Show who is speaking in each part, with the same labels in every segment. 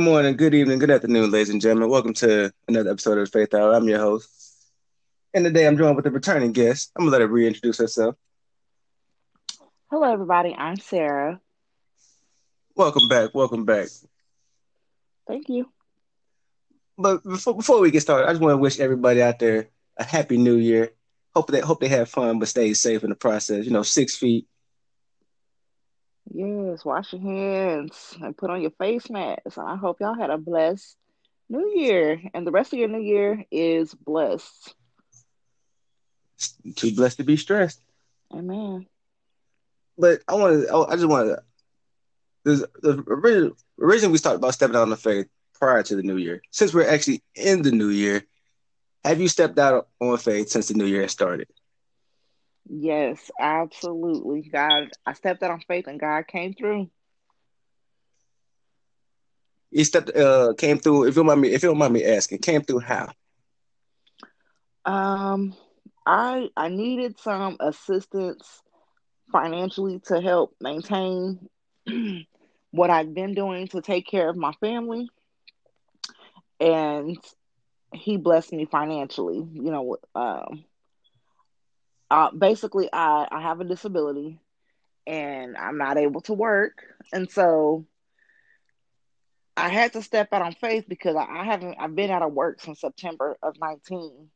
Speaker 1: Good morning, good evening, good afternoon, ladies and gentlemen. Welcome to another episode of Faith Hour. I'm your host. And today I'm joined with a returning guest. I'm gonna let her reintroduce herself.
Speaker 2: Hello, everybody. I'm Sarah.
Speaker 1: Welcome back. Welcome back.
Speaker 2: Thank you.
Speaker 1: But before before we get started, I just want to wish everybody out there a happy new year. Hope they hope they have fun, but stay safe in the process. You know, six feet.
Speaker 2: Yes, wash your hands and put on your face mask. I hope y'all had a blessed new year. And the rest of your new year is blessed.
Speaker 1: Too blessed to be stressed.
Speaker 2: Amen.
Speaker 1: But I want to. I just want to. The original, originally we talked about stepping out on the faith prior to the new year. Since we're actually in the new year, have you stepped out on faith since the new year has started?
Speaker 2: Yes, absolutely. God, I stepped out on faith and God came through.
Speaker 1: He stepped uh came through, if you don't mind me, if you don't mind me asking, came through how?
Speaker 2: Um I I needed some assistance financially to help maintain what I've been doing to take care of my family. And he blessed me financially, you know, um uh, basically I, I have a disability and I'm not able to work. And so I had to step out on faith because I, haven't I've been out of work since September of 19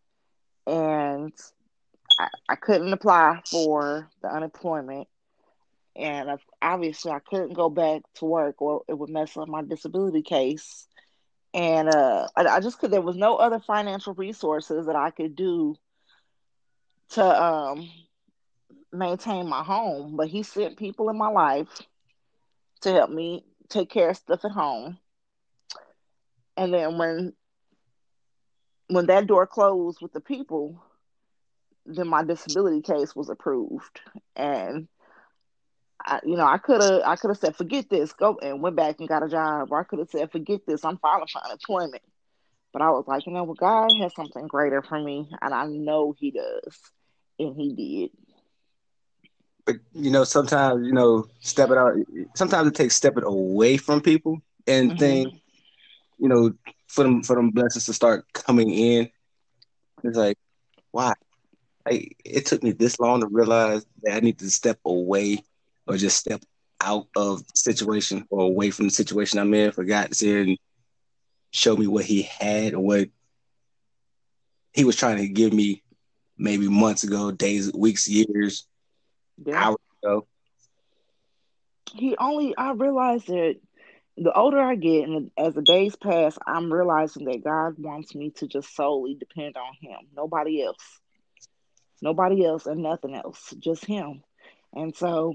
Speaker 2: and I, I couldn't apply for the unemployment and obviously I couldn't go back to work or it would mess up my disability case. And uh, I, I just could there was no other financial resources that I could do to um, maintain my home, but he sent people in my life to help me take care of stuff at home. And then when when that door closed with the people, then my disability case was approved. And I, you know, I could have I could have said, forget this, go and went back and got a job. Or I could have said, forget this, I'm filing for unemployment. But I was like, you know, well, God has something greater for me, and I know He does, and He did.
Speaker 1: But you know, sometimes you know, stepping out. Sometimes it takes stepping away from people and mm-hmm. things. You know, for them for them blessings to start coming in. It's like, why? Like, it took me this long to realize that I need to step away or just step out of the situation or away from the situation I'm in for God to and show me what he had or what he was trying to give me maybe months ago, days, weeks, years, yeah. hours ago.
Speaker 2: He only I realized that the older I get and as the days pass, I'm realizing that God wants me to just solely depend on him. Nobody else. Nobody else and nothing else. Just him. And so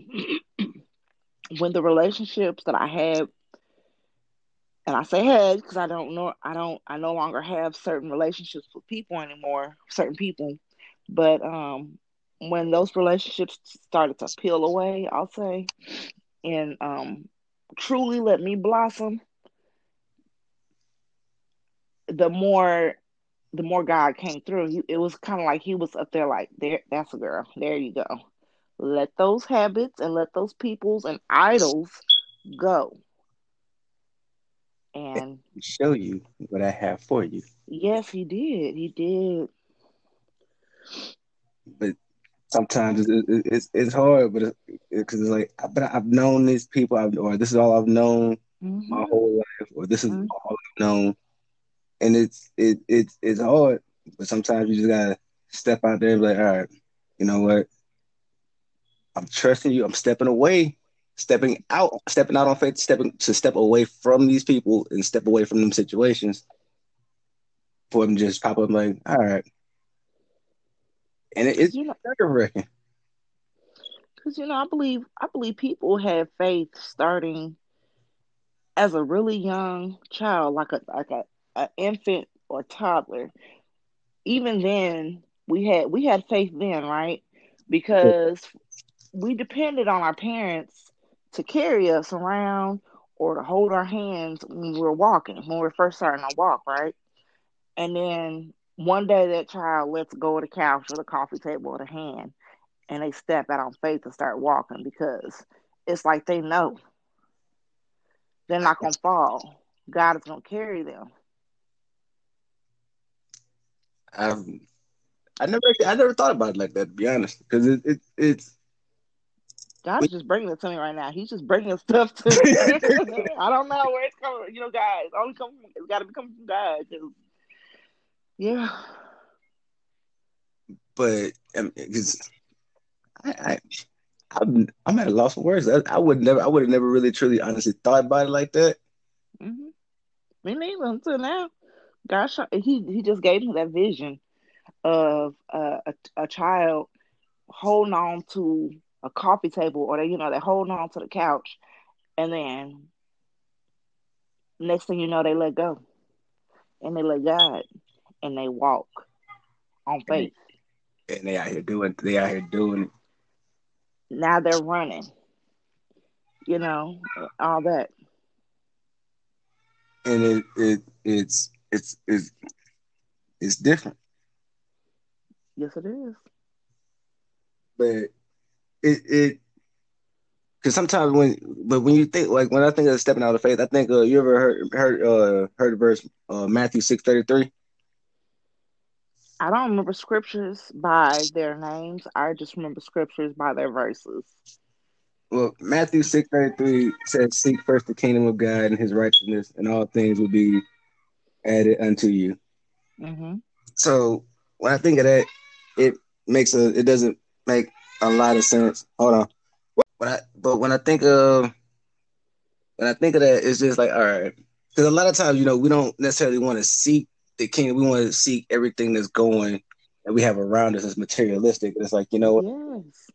Speaker 2: when the relationships that I had and I say had because I don't know I don't I no longer have certain relationships with people anymore, certain people. But um when those relationships started to peel away, I'll say, and um truly let me blossom, the more the more God came through. It was kind of like he was up there like there that's a girl. There you go. Let those habits and let those peoples and idols go and
Speaker 1: show you what I have for you.
Speaker 2: Yes, he did. He did.
Speaker 1: But sometimes it's it's, it's hard, but because it's, it's, like, but I've known these people, I've, or this is all I've known mm-hmm. my whole life, or this is mm-hmm. all I've known, and it's it it's it's hard. But sometimes you just gotta step out there and be like, all right, you know what? I'm trusting you. I'm stepping away stepping out, stepping out on faith, stepping to step away from these people and step away from them situations for them to just pop up like, all right. And it, it's you know, reckon.
Speaker 2: Because you know, I believe I believe people have faith starting as a really young child, like a like a, a infant or toddler. Even then, we had we had faith then, right? Because we depended on our parents to carry us around or to hold our hands when we were walking, when we were first starting to walk, right? And then one day that child lets go of the couch or the coffee table or the hand and they step out on faith and start walking because it's like they know they're not gonna fall. God is going to carry them.
Speaker 1: I've, I never, I never thought about it like that. To be honest, because it, it, it's
Speaker 2: God's just bringing it to me right now. He's just bringing stuff to me. I don't know where it's coming. You know, guys, only come. It's got to be coming from God. Yeah.
Speaker 1: But because I, I, I'm, I'm at a loss for words. I, I would never, I would have never really, truly, honestly thought about it like that.
Speaker 2: Mm-hmm. Me neither until now. Gosh, he he just gave me that vision of uh, a a child holding on to a coffee table, or they you know they're holding on to the couch, and then next thing you know they let go, and they let God, and they walk on faith.
Speaker 1: And they out here doing, they out here doing it.
Speaker 2: Now they're running, you know, all that
Speaker 1: and it, it it's it's it's it's different.
Speaker 2: Yes, it is.
Speaker 1: But it it because sometimes when but when you think like when I think of stepping out of faith, I think uh, you ever heard heard uh heard the verse uh, Matthew six thirty three.
Speaker 2: I don't remember scriptures by their names. I just remember scriptures by their verses.
Speaker 1: Well, Matthew six thirty three says, "Seek first the kingdom of God and His righteousness, and all things will be added unto you."
Speaker 2: Mm-hmm.
Speaker 1: So when I think of that, it makes a it doesn't make a lot of sense. Hold on, when I but when I think of when I think of that, it's just like all right, because a lot of times you know we don't necessarily want to seek the kingdom. We want to seek everything that's going that we have around us is materialistic. It's like you know,
Speaker 2: yes.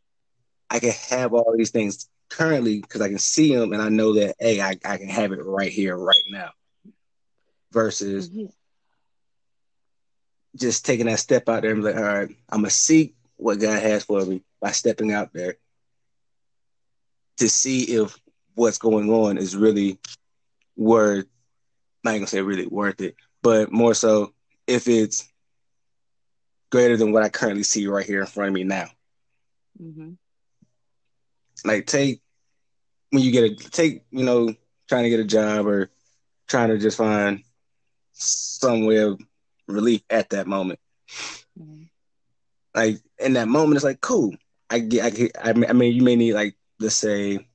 Speaker 1: I can have all these things currently because I can see them and I know that hey, I, I can have it right here, right now. Versus mm-hmm. just taking that step out there and like, all right, I'm gonna seek what God has for me by stepping out there to see if what's going on is really worth not gonna say really worth it, but more so if it's greater than what I currently see right here in front of me now.
Speaker 2: Mm-hmm
Speaker 1: like take when you get a take, you know, trying to get a job or trying to just find some way of relief at that moment. Mm-hmm. Like in that moment, it's like cool. I get, I get, I mean, you may need like let's say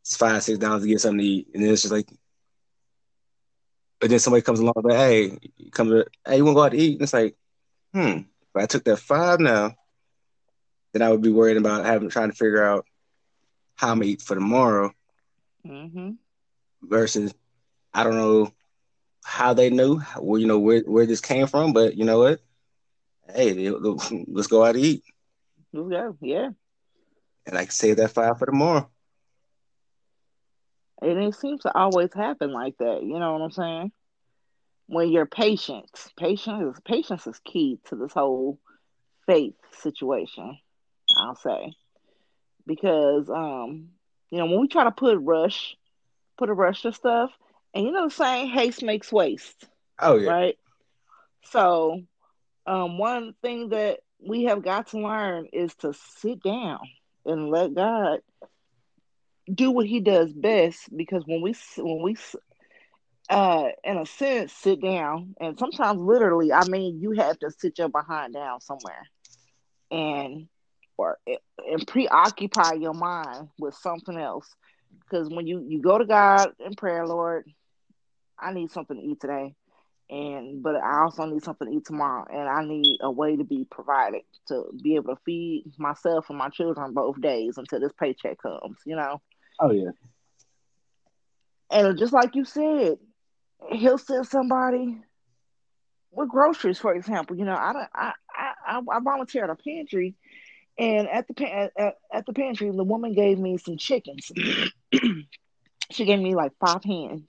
Speaker 1: it's five, six dollars to get something to eat, and then it's just like, but then somebody comes along like, hey, comes, to, hey, you want to go out to eat? And it's like, hmm, if I took that five now, then I would be worried about having trying to figure out how I'm gonna eat for tomorrow.
Speaker 2: Mm-hmm.
Speaker 1: Versus, I don't know how they knew, where you know where where this came from, but you know what? Hey, let's go out to eat.
Speaker 2: Go, yeah.
Speaker 1: And I can save that five for tomorrow.
Speaker 2: And it seems to always happen like that. You know what I'm saying? When you're patient, patience is patience is key to this whole faith situation. I'll say because um, you know, when we try to put rush, put a rush to stuff, and you know the saying, haste makes waste.
Speaker 1: Oh yeah.
Speaker 2: Right. So, um, one thing that we have got to learn is to sit down and let God do what He does best. Because when we when we uh in a sense sit down and sometimes literally i mean you have to sit your behind down somewhere and or and preoccupy your mind with something else. Because when you you go to God in prayer, Lord, I need something to eat today, and but I also need something to eat tomorrow, and I need a way to be provided to be able to feed myself and my children both days until this paycheck comes. You know.
Speaker 1: Oh yeah.
Speaker 2: And just like you said, he'll send somebody with groceries, for example. You know, I don't, I I I volunteer at a pantry and at the at, at the pantry, the woman gave me some chickens. she gave me like five hands,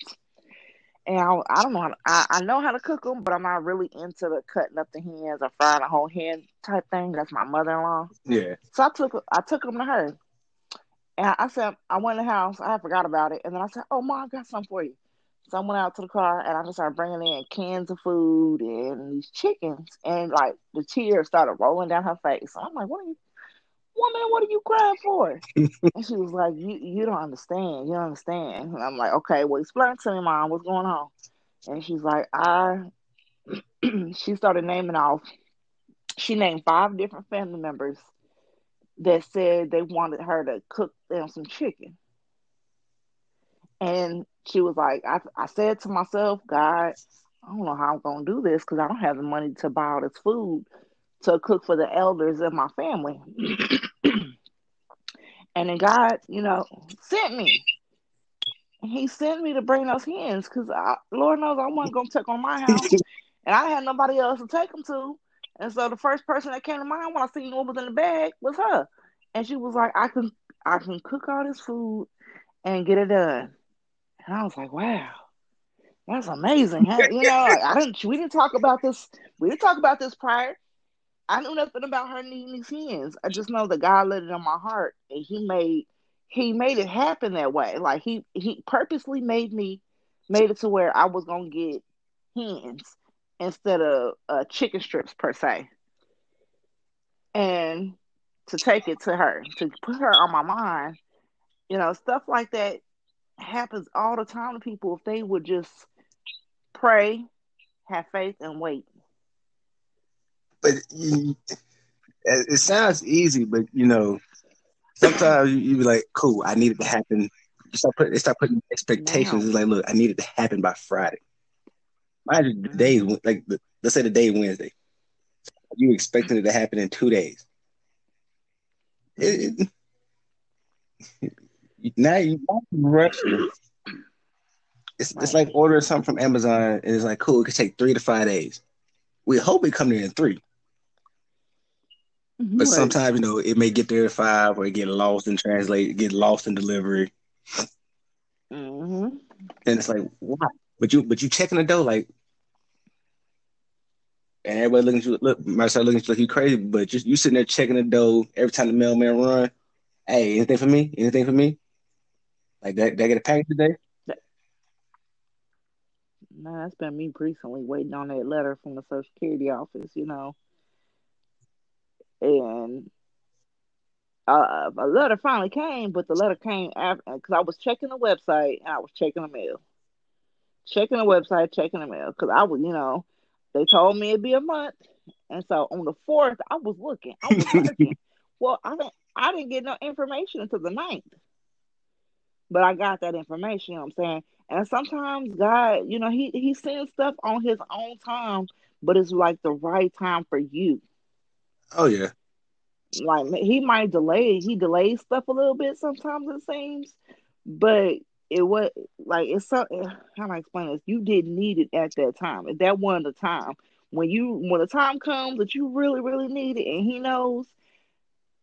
Speaker 2: and I, I don't know how to, I, I know how to cook them, but I'm not really into the cutting up the hands or frying a whole hand type thing. That's my mother in law.
Speaker 1: Yeah.
Speaker 2: So I took I took them to her, and I said I went in the house. I forgot about it, and then I said, "Oh, mom, I got something for you." So I went out to the car and I just started bringing in cans of food and these chickens, and like the tears started rolling down her face. So I'm like, "What are you?" woman, what are you crying for? and she was like, you, you don't understand. You don't understand. And I'm like, okay, well, explain to me, mom, what's going on? And she's like, I, she started naming off, she named five different family members that said they wanted her to cook them some chicken. And she was like, I, I said to myself, God, I don't know how I'm going to do this because I don't have the money to buy all this food to cook for the elders in my family. and then God, you know, sent me. He sent me to bring those hens because Lord knows I wasn't going to take on my house. and I had nobody else to take them to. And so the first person that came to mind when I seen what was in the bag was her. And she was like, I can I can cook all this food and get it done. And I was like, wow, that's amazing. You know, I didn't we didn't talk about this. We didn't talk about this prior. I knew nothing about her needing these hens. I just know that God let it in my heart and he made he made it happen that way. Like he he purposely made me made it to where I was gonna get hens instead of uh, chicken strips per se. And to take it to her, to put her on my mind, you know, stuff like that happens all the time to people if they would just pray, have faith, and wait.
Speaker 1: But you, it sounds easy, but you know, sometimes you, you be like, "Cool, I need it to happen." You start putting, start putting expectations. Wow. It's like, look, I need it to happen by Friday. You, the day like let's say the day Wednesday. You expecting it to happen in two days. It, it, now you rush. It's, it's like ordering something from Amazon and it's like cool, it could take three to five days. We hope it come there in 3 mm-hmm. But sometimes, you know, it may get there at five or it get lost in translate, get lost in delivery. Mm-hmm. And it's like, why? But you but you checking the dough like and everybody looking at you look start looking at you like you crazy, but just you sitting there checking the dough every time the mailman run. Hey, anything for me? Anything for me? Like that, they get a package today?
Speaker 2: No, that's been me recently waiting on that letter from the Social Security office, you know. And uh, a letter finally came, but the letter came after because I was checking the website and I was checking the mail, checking the website, checking the mail because I was, you know, they told me it'd be a month, and so on the fourth I was looking, I was looking. well, I didn't, I didn't get no information until the ninth but I got that information, you know what I'm saying? And sometimes God, you know, He He sends stuff on His own time, but it's like the right time for you.
Speaker 1: Oh yeah.
Speaker 2: Like he might delay, he delays stuff a little bit sometimes it seems, but it was like it's so eh, how do I explain this? You didn't need it at that time. At that one the time when you when the time comes that you really really need it, and he knows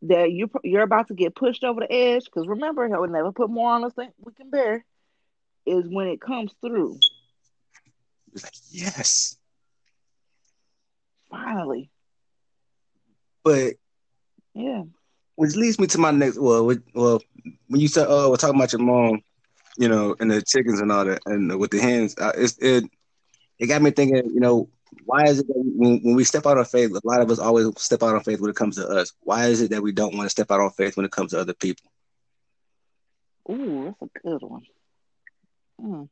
Speaker 2: that you you're about to get pushed over the edge. Because remember, he'll never put more on us than we can bear. Is when it comes through.
Speaker 1: Yes,
Speaker 2: finally.
Speaker 1: But
Speaker 2: yeah,
Speaker 1: which leads me to my next. Well, well, when you said, "Oh, we're talking about your mom," you know, and the chickens and all that, and with the hens, uh, it it it got me thinking. You know, why is it that when, when we step out on faith, a lot of us always step out on faith when it comes to us. Why is it that we don't want to step out on faith when it comes to other people?
Speaker 2: Ooh, that's a good one. Hmm.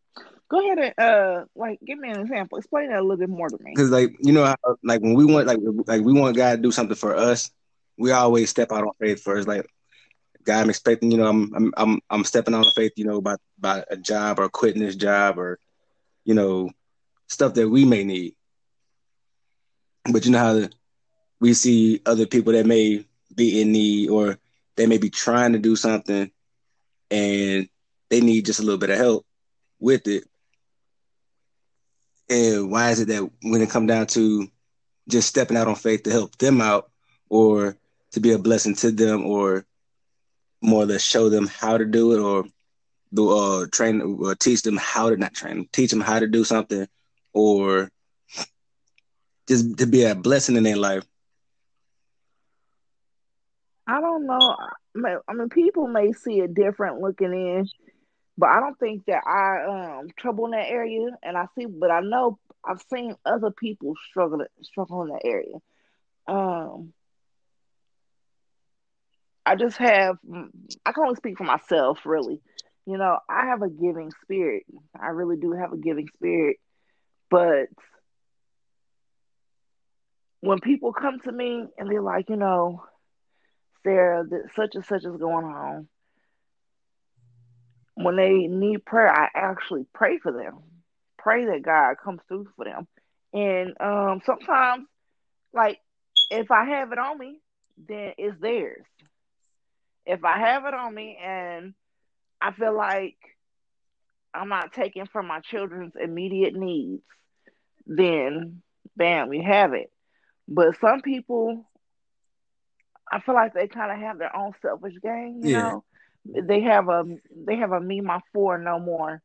Speaker 2: Go ahead and uh, like, give me an example. Explain that a little bit more to me.
Speaker 1: Because, like, you know, how, like when we want, like, like we want God to do something for us, we always step out on faith first. Like, God, I'm expecting, you know, I'm, I'm, I'm, I'm stepping out on faith, you know, about about a job or quitting this job or, you know, stuff that we may need. But you know how we see other people that may be in need or they may be trying to do something and they need just a little bit of help with it. And why is it that when it come down to just stepping out on faith to help them out or to be a blessing to them or more or less show them how to do it or do uh train or teach them how to not train teach them how to do something or just to be a blessing in their life?
Speaker 2: I don't know. I mean, people may see it different looking in, but I don't think that I um trouble in that area. And I see, but I know I've seen other people struggle struggle in that area. Um, I just have I can only speak for myself really. You know, I have a giving spirit. I really do have a giving spirit. But when people come to me and they're like, you know, Sarah, that such and such is going on. When they need prayer, I actually pray for them. Pray that God comes through for them. And um, sometimes, like, if I have it on me, then it's theirs. If I have it on me and I feel like I'm not taking from my children's immediate needs, then bam, we have it. But some people, I feel like they kind of have their own selfish game. You yeah. know, they have a they have a me my four no more,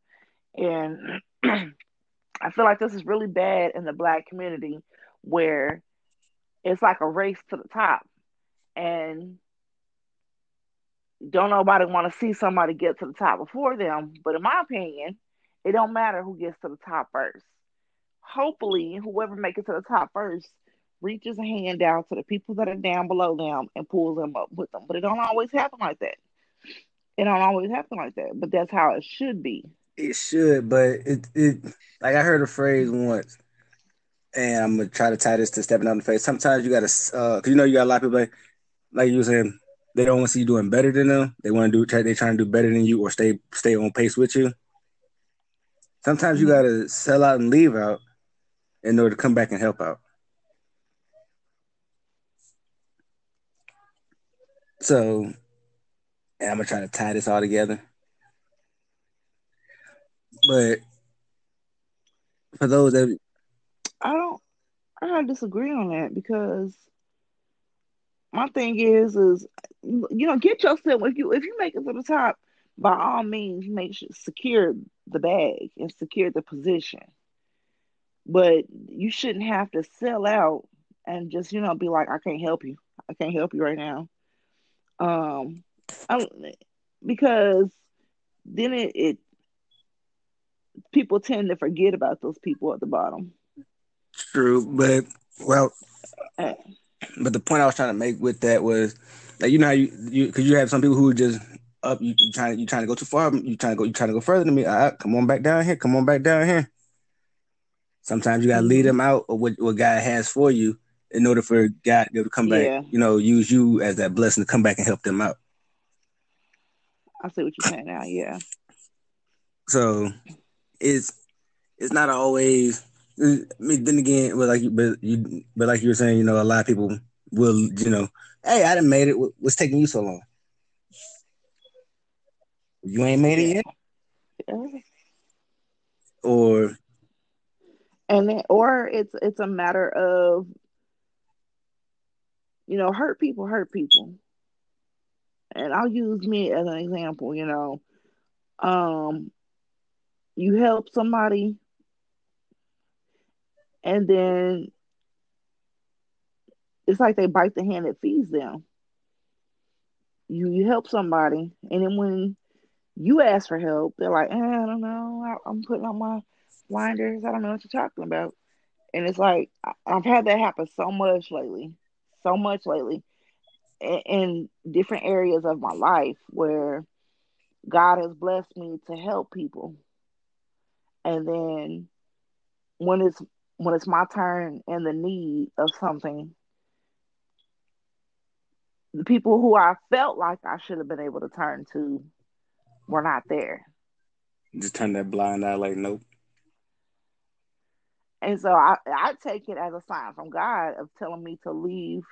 Speaker 2: and I feel like this is really bad in the black community where it's like a race to the top, and don't nobody want to see somebody get to the top before them. But in my opinion, it don't matter who gets to the top first. Hopefully, whoever makes it to the top first reaches a hand down to the people that are down below them and pulls them up with them. But it don't always happen like that. It don't always happen like that. But that's how it should be.
Speaker 1: It should, but it it like I heard a phrase once, and I'm gonna try to tie this to stepping on the face. Sometimes you gotta, uh, cause you know you got a lot of people like, like you were saying, they don't want to see you doing better than them. They want to do, try, they trying to do better than you or stay stay on pace with you. Sometimes you mm-hmm. gotta sell out and leave out in order to come back and help out. So, and I'm gonna try to tie this all together. But for those that
Speaker 2: I don't, I don't disagree on that because my thing is, is you know, get yourself if you if you make it to the top, by all means, make sure secure the bag and secure the position. But you shouldn't have to sell out and just you know be like, I can't help you. I can't help you right now. Um, I, because then it, it people tend to forget about those people at the bottom.
Speaker 1: True, but well, uh, but the point I was trying to make with that was like you know how you you because you have some people who are just up you, you trying you trying to go too far you trying to go you trying to go further than me. Right, come on back down here. Come on back down here. Sometimes you gotta lead mm-hmm. them out of what, what God has for you in order for God to come back, yeah. you know, use you as that blessing to come back and help them out.
Speaker 2: I see what you're saying now, yeah.
Speaker 1: So it's it's not always I mean, then again, but like but you but like you were saying, you know, a lot of people will, you know, hey, I didn't made it. What's taking you so long? You ain't made it yet. Yeah. Or
Speaker 2: and then, or it's it's a matter of you know, hurt people hurt people. And I'll use me as an example, you know. Um you help somebody and then it's like they bite the hand that feeds them. You you help somebody, and then when you ask for help, they're like, eh, I don't know, I, am putting on my blinders. I don't know what you're talking about. And it's like I've had that happen so much lately, so much lately, in, in different areas of my life where God has blessed me to help people, and then when it's when it's my turn and the need of something, the people who I felt like I should have been able to turn to were not there.
Speaker 1: Just turn that blind eye like nope.
Speaker 2: And so I, I take it as a sign from God of telling me to leave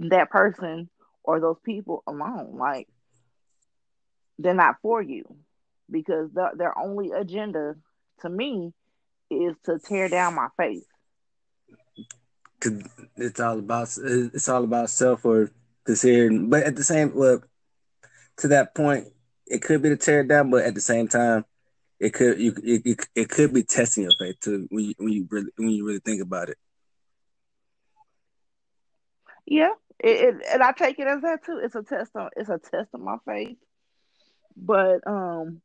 Speaker 2: that person or those people alone. Like they're not for you because the, their only agenda to me is to tear down my faith.
Speaker 1: Cause it's all about it's all about self or considering, but at the same well, to that point, it could be to tear it down, but at the same time, it could you it, it, it could be testing your faith too when you when you really when you really think about it.
Speaker 2: Yeah, it, it, and I take it as that too. It's a test on it's a test of my faith, but um,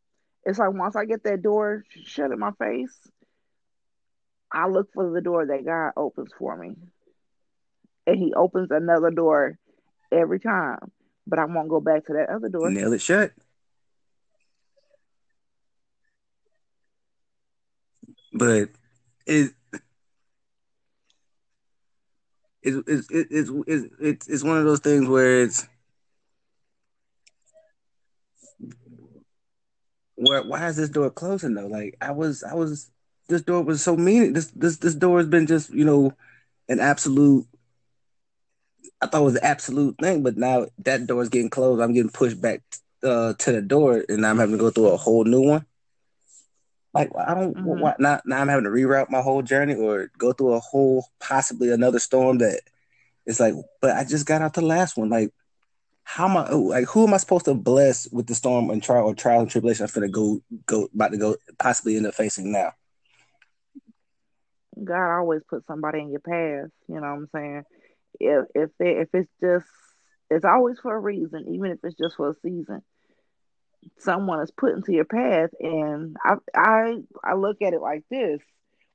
Speaker 2: it's like once I get that door shut in my face, I look for the door that God opens for me. And he opens another door every time. but I won't go back to that other door.
Speaker 1: Nail it shut. But it it's it's it's it's it's one of those things where it's where why is this door closing though? Like I was I was this door was so mean. This this this door has been just you know an absolute. I thought it was an absolute thing, but now that door is getting closed. I'm getting pushed back uh, to the door, and I'm having to go through a whole new one. Like I don't mm-hmm. why not now I'm having to reroute my whole journey or go through a whole possibly another storm that it's like, but I just got out the last one. Like, how am I like who am I supposed to bless with the storm and trial or trial and tribulation I'm gonna go go about to go possibly end up facing now?
Speaker 2: God always put somebody in your path, you know what I'm saying? If if if it's just it's always for a reason, even if it's just for a season someone is put into your path and I I I look at it like this.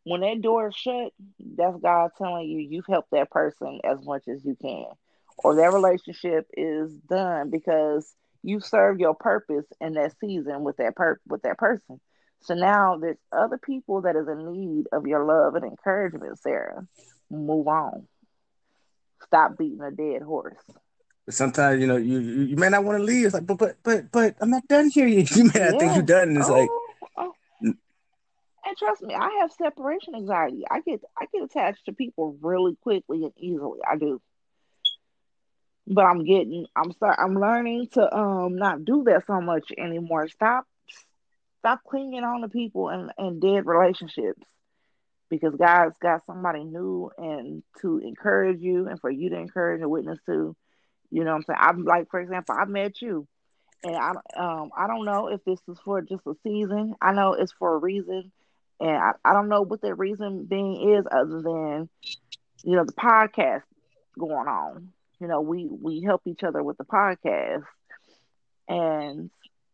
Speaker 2: When that door is shut, that's God telling you you've helped that person as much as you can. Or that relationship is done because you served your purpose in that season with that per with that person. So now there's other people that is in need of your love and encouragement, Sarah. Move on. Stop beating a dead horse.
Speaker 1: But sometimes you know you you, you may not want to leave. It's like, but but but but I'm not done here. You, you may not think you're done. And it's oh, like, oh.
Speaker 2: and trust me, I have separation anxiety. I get I get attached to people really quickly and easily. I do. But I'm getting I'm start I'm learning to um not do that so much anymore. Stop stop clinging on to people and, and dead relationships because God's got somebody new and to encourage you and for you to encourage and witness to you know what I'm saying? I'm like, for example, I met you. And I um I don't know if this is for just a season. I know it's for a reason. And I, I don't know what the reason being is other than, you know, the podcast going on. You know, we we help each other with the podcast and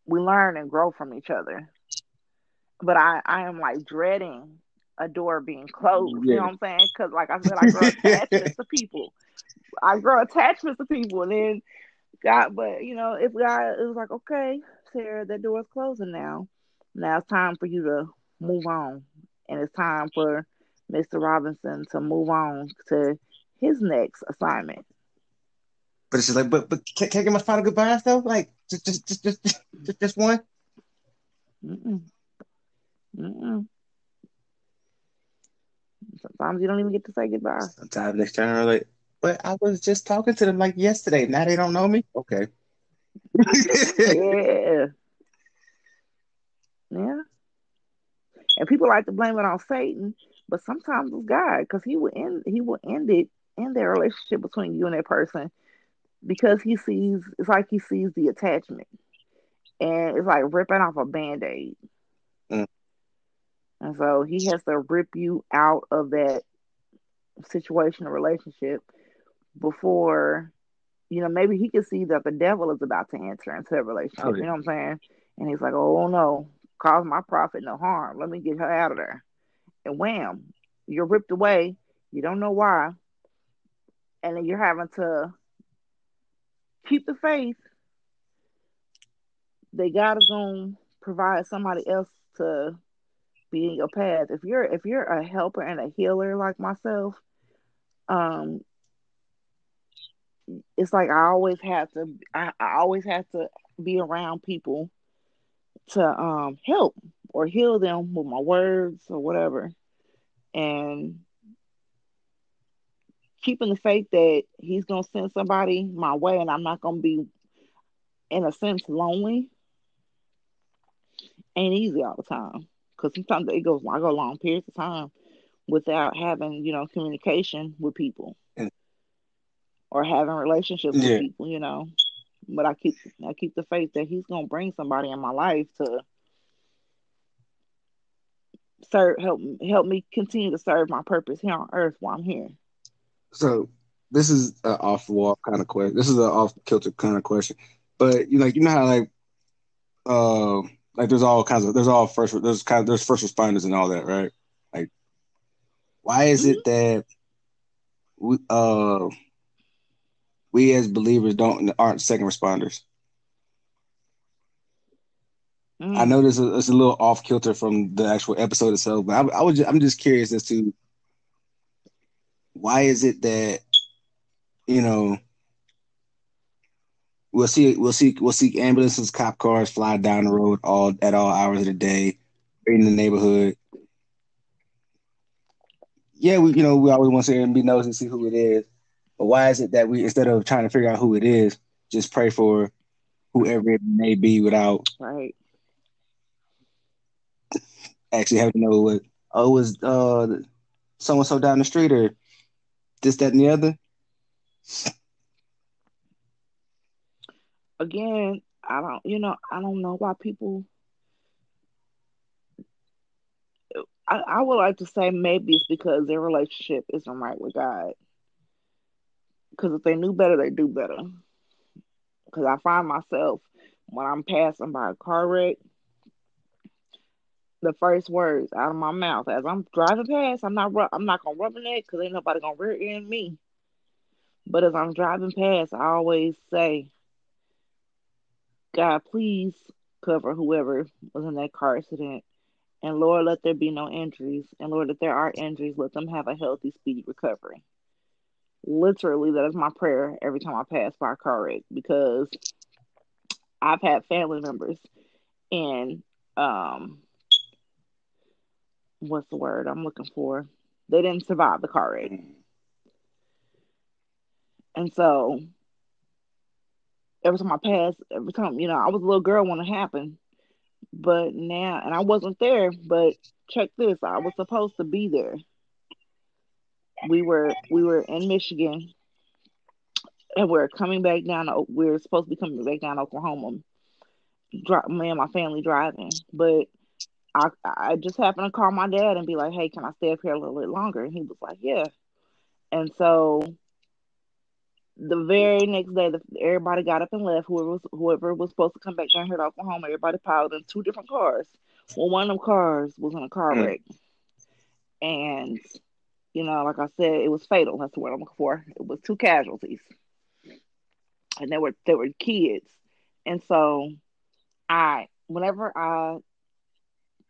Speaker 2: we learn and grow from each other. But I, I am like dreading a door being closed. Yeah. You know what I'm saying? Because, like I said, I grow attachments to people. I grow attachments to people, and then God. But you know, if God it was like, okay, Sarah, that door's closing now. Now it's time for you to move on, and it's time for Mr. Robinson to move on to his next assignment.
Speaker 1: But it's just like, but but can, can I get my final goodbyes though? Like just just just just just, just one. Mm-mm. Mm-mm.
Speaker 2: Sometimes you don't even get to say goodbye.
Speaker 1: Sometimes next time, like, but I was just talking to them like yesterday. Now they don't know me. Okay.
Speaker 2: yeah. Yeah. And people like to blame it on Satan, but sometimes it's God because he will end he will end it in their relationship between you and that person because he sees it's like he sees the attachment. And it's like ripping off a band-aid. Mm. And so he has to rip you out of that situation or relationship before, you know, maybe he can see that the devil is about to enter into a relationship. Okay. You know what I'm saying? And he's like, oh no, cause my prophet no harm. Let me get her out of there. And wham, you're ripped away. You don't know why. And then you're having to keep the faith that God is going to provide somebody else to be in your path. If you're if you're a helper and a healer like myself, um, it's like I always have to I, I always have to be around people to um help or heal them with my words or whatever. And keeping the faith that he's gonna send somebody my way and I'm not gonna be in a sense lonely ain't easy all the time because sometimes it goes I go long periods of time without having you know communication with people or having relationships yeah. with people, you know. But I keep I keep the faith that He's gonna bring somebody in my life to serve help help me continue to serve my purpose here on earth while I'm here.
Speaker 1: So this is an off the wall kind of question. This is an off kilter kind of question. But you know, like you know how like uh like there's all kinds of there's all first there's kind of there's first responders and all that, right? Like why is mm-hmm. it that we uh we as believers don't aren't second responders. Mm. I know this is it's a little off kilter from the actual episode itself, but I, I was just, I'm just curious as to why is it that you know we'll see we'll see we'll see ambulances, cop cars fly down the road all at all hours of the day in the neighborhood. Yeah, we you know we always want to and be nosy and see who it is, but why is it that we instead of trying to figure out who it is, just pray for whoever it may be without
Speaker 2: right
Speaker 1: actually having to know what oh was uh so and so down the street or this that and the other.
Speaker 2: Again, I don't you know I don't know why people I, I would like to say maybe it's because their relationship isn't right with God. Because if they knew better, they do better. Because I find myself when I'm passing by a car wreck, the first words out of my mouth as I'm driving past, I'm not I'm not gonna rubberneck because ain't nobody gonna rear end me. But as I'm driving past, I always say, God, please cover whoever was in that car accident and Lord, let there be no injuries. And Lord, if there are injuries, let them have a healthy, speedy recovery. Literally, that is my prayer every time I pass by a car wreck because I've had family members and um what's the word I'm looking for? They didn't survive the car wreck. And so every time I pass, every time, you know, I was a little girl when it happened. But now, and I wasn't there, but check this, I was supposed to be there. We were we were in Michigan, and we are coming back down. We are supposed to be coming back down to Oklahoma. Dri- me and my family driving, but I I just happened to call my dad and be like, "Hey, can I stay up here a little bit longer?" And he was like, "Yeah." And so the very next day, the, everybody got up and left. Whoever was, whoever was supposed to come back down here to Oklahoma, everybody piled in two different cars. Well, one of them cars was in a car mm. wreck, and you know, like I said, it was fatal. That's the word I'm looking for. It was two casualties, and they were they were kids, and so I, whenever I,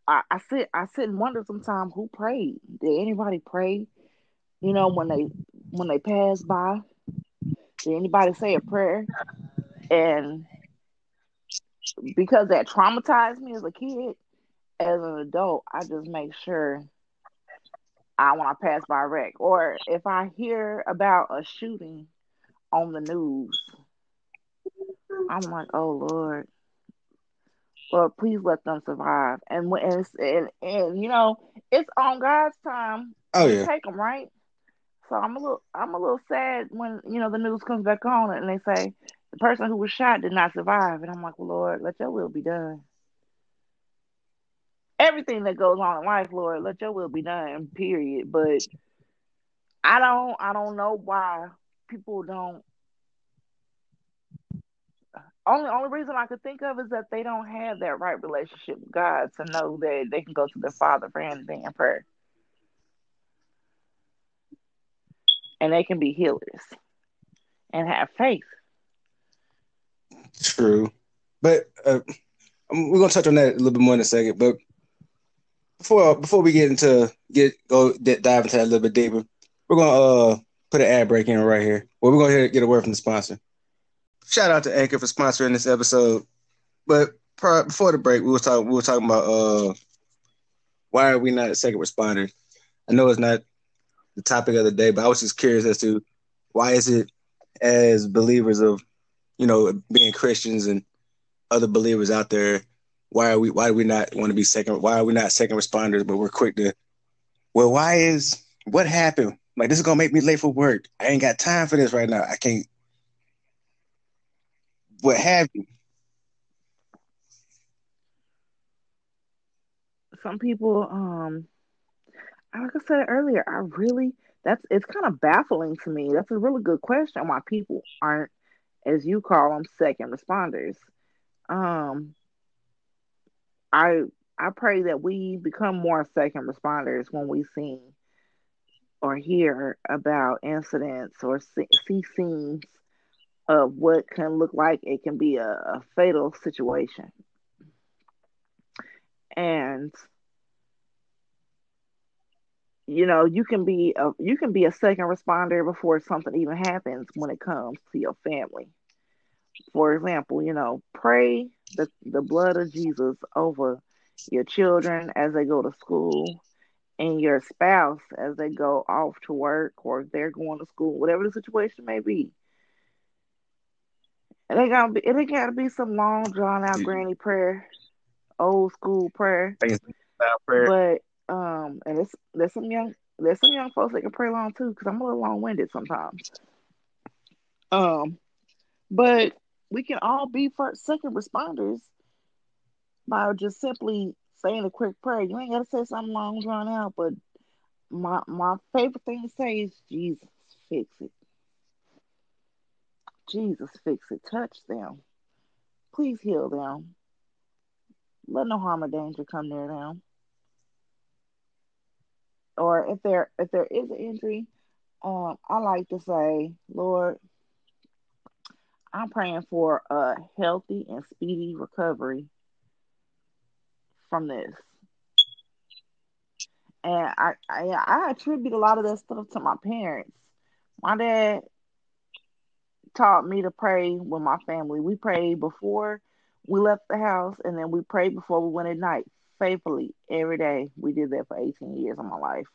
Speaker 2: I, I sit I sit and wonder sometimes who prayed. Did anybody pray? You know, when they when they passed by did anybody say a prayer? And because that traumatized me as a kid, as an adult, I just make sure I want to pass by a wreck or if I hear about a shooting on the news, I'm like, oh Lord, Lord, please let them survive. And when and, and, and you know, it's on God's time.
Speaker 1: Oh yeah,
Speaker 2: take them right. So I'm a little I'm a little sad when you know the news comes back on it and they say the person who was shot did not survive, and I'm like, well, Lord, let Your will be done. Everything that goes on in life, Lord, let Your will be done. Period. But I don't I don't know why people don't. Only only reason I could think of is that they don't have that right relationship with God to know that they can go to their Father for anything in prayer. And they can be healers and have faith.
Speaker 1: True, but uh, we're gonna touch on that a little bit more in a second. But before before we get into get go dive into that a little bit deeper, we're gonna uh put an ad break in right here. Well, we're gonna get a word from the sponsor. Shout out to Anchor for sponsoring this episode. But prior, before the break, we were talking we were talking about uh why are we not a second responder? I know it's not the topic of the day, but I was just curious as to why is it as believers of, you know, being Christians and other believers out there, why are we why do we not want to be second why are we not second responders, but we're quick to well, why is what happened? Like this is gonna make me late for work. I ain't got time for this right now. I can't what have you.
Speaker 2: Some people um like I said earlier, I really that's it's kind of baffling to me. That's a really good question why people aren't, as you call them, second responders. Um, I I pray that we become more second responders when we see or hear about incidents or see, see scenes of what can look like it can be a, a fatal situation. And you know, you can be a you can be a second responder before something even happens when it comes to your family. For example, you know, pray the, the blood of Jesus over your children as they go to school and your spouse as they go off to work or they're going to school, whatever the situation may be. And they gotta be it ain't gotta be some long drawn out mm-hmm. granny prayer, old school prayer. prayer. But um and it's there's some young there's some young folks that can pray long too, because I'm a little long winded sometimes. Um but we can all be first second responders by just simply saying a quick prayer. You ain't gotta say something long drawn out, but my my favorite thing to say is Jesus fix it. Jesus, fix it. Touch them. Please heal them. Let no harm or danger come near them. Or if there if there is an injury, um, I like to say, Lord, I'm praying for a healthy and speedy recovery from this. And I, I I attribute a lot of that stuff to my parents. My dad taught me to pray with my family. We prayed before we left the house, and then we prayed before we went at night faithfully every day. We did that for 18 years of my life.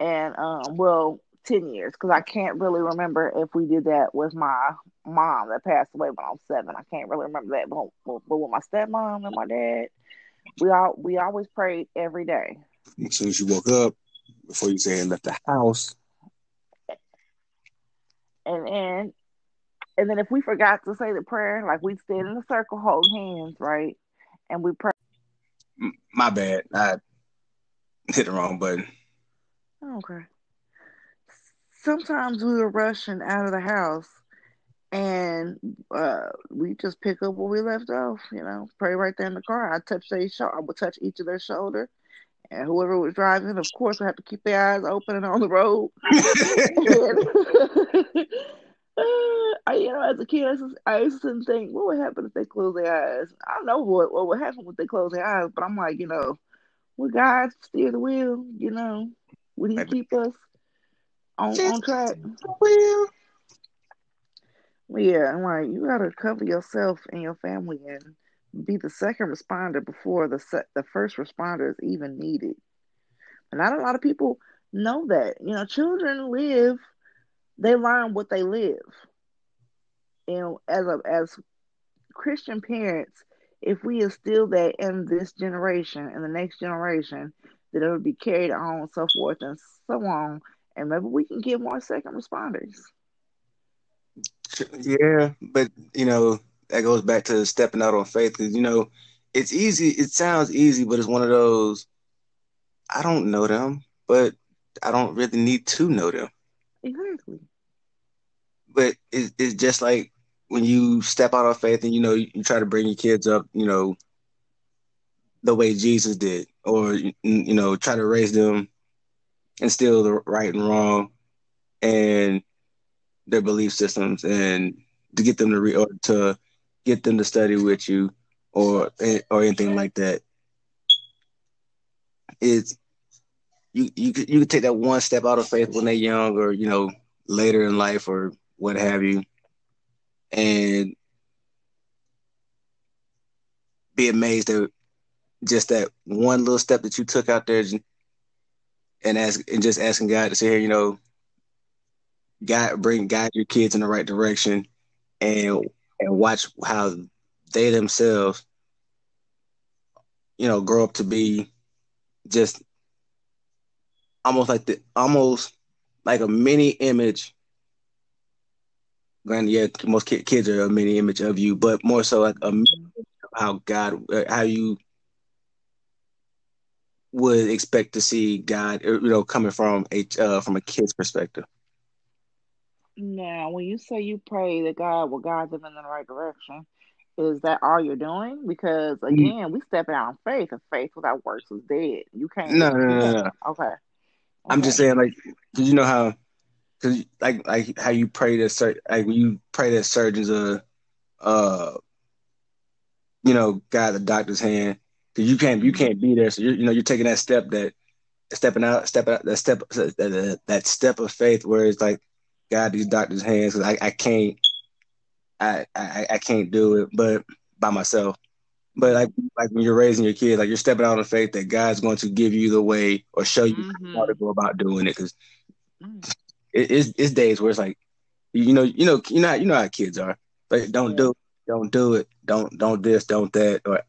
Speaker 2: And, um, well, 10 years, because I can't really remember if we did that with my mom that passed away when I was seven. I can't really remember that. But, but with my stepmom and my dad, we all we always prayed every day.
Speaker 1: As soon as you woke up, before you say and left the house.
Speaker 2: And then and then if we forgot to say the prayer, like we'd stand in a circle, hold hands, right? And we pray.
Speaker 1: My bad. I hit the wrong button.
Speaker 2: Okay. Sometimes we were rushing out of the house and uh, we just pick up where we left off, you know, pray right there in the car. I touch their shoulder, I would touch each of their shoulder. And whoever was driving, of course, would have to keep their eyes open and on the road. I, you know, as a kid, I used, to, I used to think, what would happen if they close their eyes? I don't know what, what would happen if they close their eyes, but I'm like, you know, would God steer the wheel? You know, would He keep us on, on track? Well, yeah, I'm like, you gotta cover yourself and your family and be the second responder before the se- the first responder is even needed. And not a lot of people know that. You know, children live they learn what they live. And as a, as Christian parents, if we instill that in this generation and the next generation, that it would be carried on so forth and so on, and maybe we can get more second responders.
Speaker 1: Yeah, but you know that goes back to stepping out on faith because you know it's easy. It sounds easy, but it's one of those. I don't know them, but I don't really need to know them.
Speaker 2: Exactly.
Speaker 1: But it, it's just like when you step out of faith and you know you try to bring your kids up, you know, the way Jesus did, or you know, try to raise them, and instill the right and wrong, and their belief systems, and to get them to re- or to get them to study with you, or or anything like that. It's you you could you can take that one step out of faith when they're young, or you know later in life, or what have you, and be amazed at just that one little step that you took out there and ask and just asking God to say, you know, God bring guide your kids in the right direction and and watch how they themselves, you know, grow up to be just almost like the almost like a mini image granted, yeah, most kids are a mini image of you, but more so like a mini how God, uh, how you would expect to see God, uh, you know, coming from a uh, from a kid's perspective.
Speaker 2: Now, when you say you pray that God will guide them in the right direction, is that all you're doing? Because mm. again, we step out on faith, and faith without works is dead. You can't.
Speaker 1: No, no, no, no.
Speaker 2: Okay.
Speaker 1: I'm just saying, like, did you know how because like like how you pray to sur- like when you pray that surgeons uh uh you know guide the doctor's hand because you can't you can't be there. So you're, you know you're taking that step that stepping out stepping out that step that, that step of faith where it's like God these doctors' hands because I, I can't I, I I can't do it but by myself but like like when you're raising your kids like you're stepping out on faith that God's going to give you the way or show you mm-hmm. how to go about doing it because mm it, it's, it's days where it's like, you know, you know, you know, you know how kids are. Like, don't yeah. do, it, don't do it, don't, don't this, don't that, or,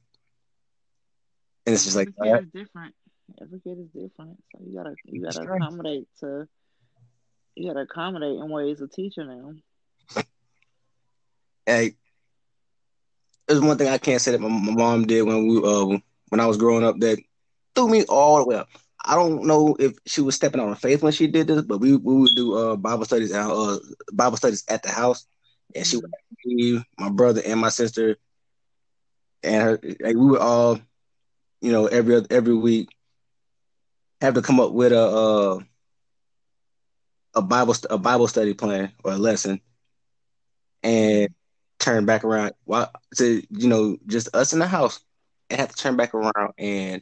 Speaker 1: and it's just
Speaker 2: Every like, kid is different. Every kid is different, so you gotta, you gotta accommodate to, you gotta accommodate in ways of teaching them.
Speaker 1: Hey, there's one thing I can't say that my, my mom did when we, uh, when I was growing up that threw me all the way up. I don't know if she was stepping on faith when she did this, but we, we would do uh, Bible studies at uh, Bible studies at the house, and she would me, my brother and my sister, and her like we would all, you know, every every week have to come up with a uh, a Bible a Bible study plan or a lesson, and turn back around while to you know just us in the house and have to turn back around and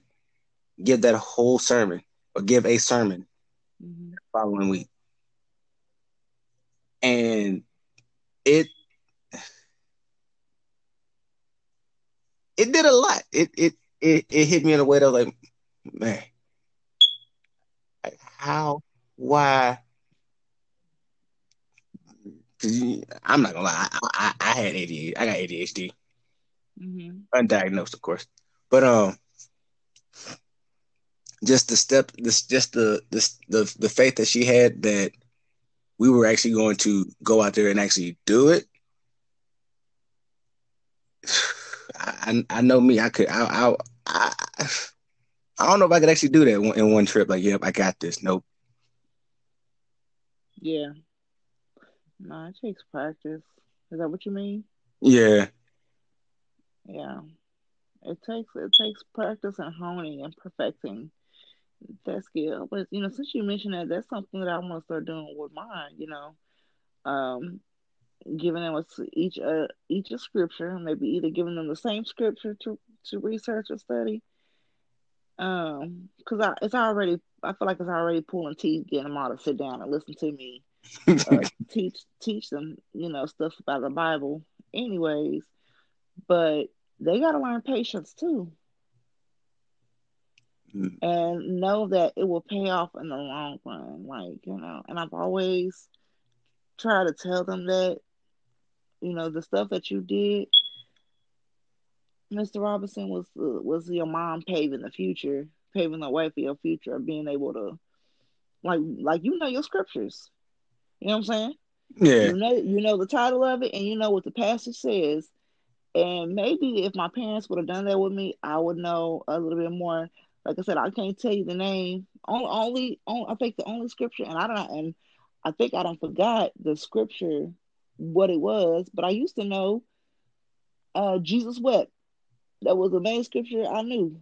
Speaker 1: give that whole sermon or give a sermon mm-hmm. following week. And it it did a lot. It it it, it hit me in a way that was like, man, like how, why? Cause I'm not gonna lie, I, I, I had ADHD. I got ADHD, mm-hmm. undiagnosed, of course. But um, just the step, this just the the the the faith that she had that we were actually going to go out there and actually do it. I I know me. I could. I I I, I don't know if I could actually do that in one trip. Like, yep, I got this. Nope.
Speaker 2: Yeah. No, it takes practice. Is that what you mean?
Speaker 1: Yeah.
Speaker 2: Yeah. It takes it takes practice and honing and perfecting that skill. But you know, since you mentioned that, that's something that I want to start doing with mine. You know, um, giving them a, each uh, each a scripture, maybe either giving them the same scripture to to research or study. Um, because I it's already I feel like it's already pulling teeth getting them all to sit down and listen to me uh, teach teach them you know stuff about the Bible, anyways. But they got to learn patience too mm. and know that it will pay off in the long run. Like, you know, and I've always tried to tell them that, you know, the stuff that you did, Mr. Robinson, was uh, was your mom paving the future, paving the way for your future of being able to, like, like you know your scriptures. You know what I'm saying?
Speaker 1: Yeah.
Speaker 2: You know, you know the title of it, and you know what the passage says. And maybe if my parents would have done that with me, I would know a little bit more like I said, I can't tell you the name. Only, only, only I think the only scripture, and I don't, and I think I don't forgot the scripture what it was, but I used to know. Uh, Jesus wept. That was the main scripture I knew.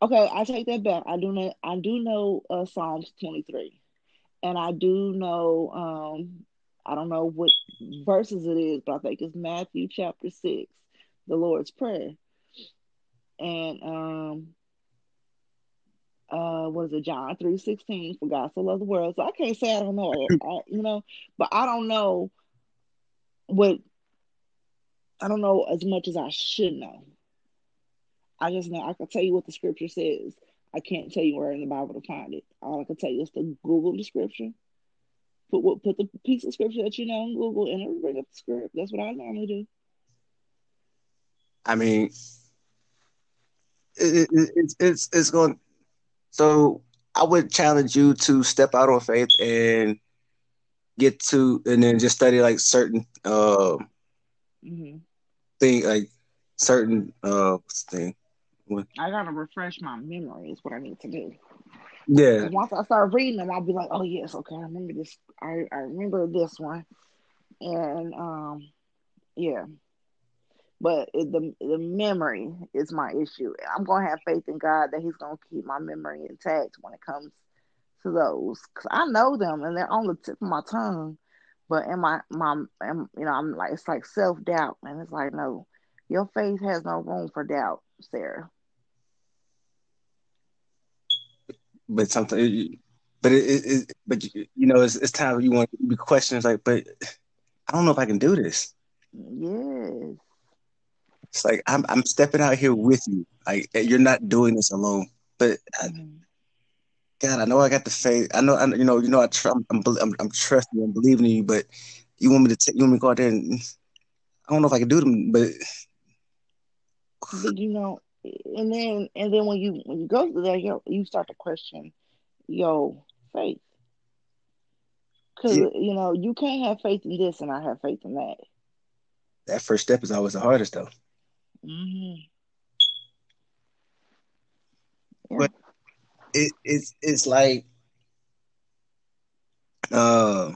Speaker 2: Okay, I take that back. I do know. I do know uh, Psalms twenty three, and I do know. Um, I don't know what verses it is, but I think it's Matthew chapter six, the Lord's prayer, and um, uh what is it? John 3 16 for god so loved the world. So i can't say i don't know I, you know but i don't know what i don't know as much as i should know. I just know i can tell you what the scripture says i can't tell you where in the bible to find it all i can tell you is to google the scripture put what put the piece of scripture that you know in google and it'll bring up the script that's what i normally do
Speaker 1: i mean it, it, it's it's it's going so I would challenge you to step out on faith and get to and then just study like certain uh mm-hmm. thing like certain uh thing.
Speaker 2: I gotta refresh my memory is what I need to do.
Speaker 1: Yeah.
Speaker 2: Once I start reading them, I'll be like, oh yes, okay, I remember this. I I remember this one, and um, yeah. But it, the the memory is my issue. I'm gonna have faith in God that He's gonna keep my memory intact when it comes to those because I know them and they're on the tip of my tongue. But in my my, you know, I'm like it's like self doubt, and it's like no, your faith has no room for doubt, Sarah.
Speaker 1: But something, but it, it, it but you know, it's, it's time you want to be questioning. like, but I don't know if I can do this.
Speaker 2: Yes.
Speaker 1: It's like I'm I'm stepping out here with you. Like you're not doing this alone. But mm-hmm. I, God, I know I got the faith. I know, I, you know, you know, I tr- I'm, I'm, I'm, I'm trusting and believing in you. But you want me to take, you want me to go out there and I don't know if I can do them. But
Speaker 2: but you know, and then and then when you when you go through that, you you start to question your faith because yeah. you know you can't have faith in this and I have faith in that.
Speaker 1: That first step is always the hardest, though. Mm-hmm. Yeah. But it, it's it's like uh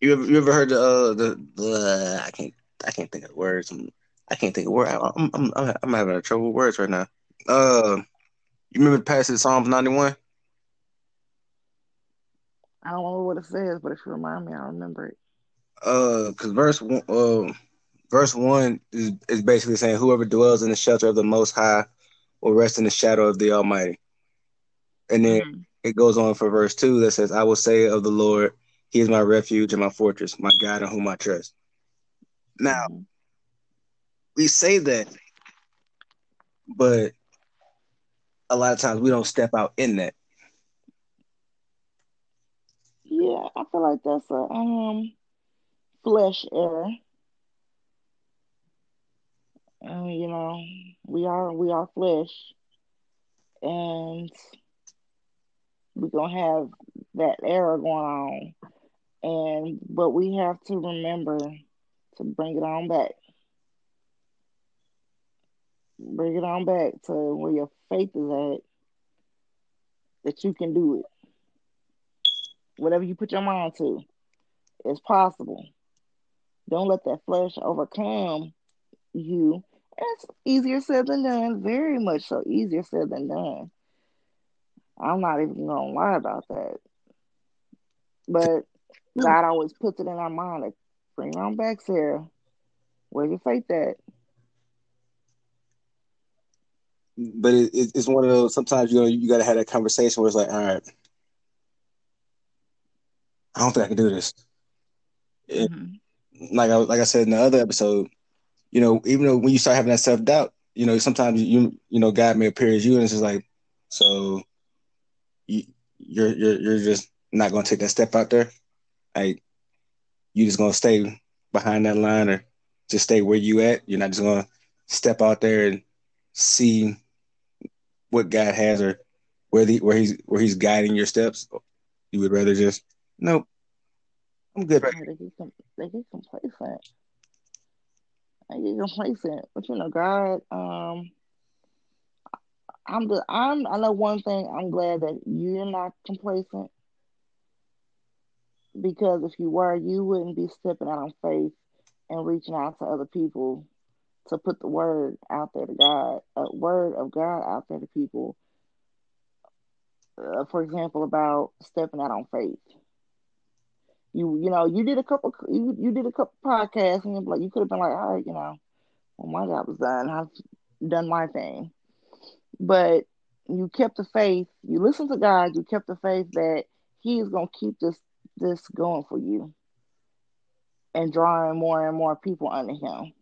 Speaker 1: you ever you ever heard the uh, the the I can't I can't think of the words I'm, I can't think of words I'm I'm I'm, I'm having trouble with words right now uh you remember the passage of Psalms 91
Speaker 2: I don't know what it says but if you remind me I'll remember it
Speaker 1: uh because verse one uh verse one is, is basically saying whoever dwells in the shelter of the most high will rest in the shadow of the Almighty. And then mm-hmm. it goes on for verse two that says, I will say of the Lord, He is my refuge and my fortress, my God in whom I trust. Now, mm-hmm. We say that, but a lot of times we don't step out in that.
Speaker 2: Yeah, I feel like that's a um flesh error. And you know, we are we are flesh, and we're gonna have that error going on. And but we have to remember to bring it on back. Bring it on back to where your faith is at. That you can do it. Whatever you put your mind to, it's possible. Don't let that flesh overcome you it's easier said than done. Very much so easier said than done. I'm not even gonna lie about that. But hmm. God always puts it in our mind like, bring it on back, Sarah. Where's your faith at?
Speaker 1: But it, it, it's one of those. Sometimes you know you got to have that conversation where it's like, all right, I don't think I can do this. Mm-hmm. Like I like I said in the other episode, you know, even though when you start having that self doubt, you know, sometimes you you know God may appear as you, and it's just like, so you you're you're you're just not going to take that step out there, like you just going to stay behind that line or just stay where you at. You're not just going to step out there and see what God has or where the where he's where he's guiding your steps. You would rather just nope. I'm good. Right.
Speaker 2: They get, they complacent. I get complacent. But you know, God, um, I'm the I'm I know one thing, I'm glad that you're not complacent. Because if you were, you wouldn't be stepping out on faith and reaching out to other people to put the word out there to God, a word of God out there to people. Uh, for example, about stepping out on faith you you know you did a couple you, you did a couple podcasts and like you could have been like all right you know well my job was done I've done my thing but you kept the faith you listened to God you kept the faith that He is gonna keep this this going for you and drawing more and more people under Him.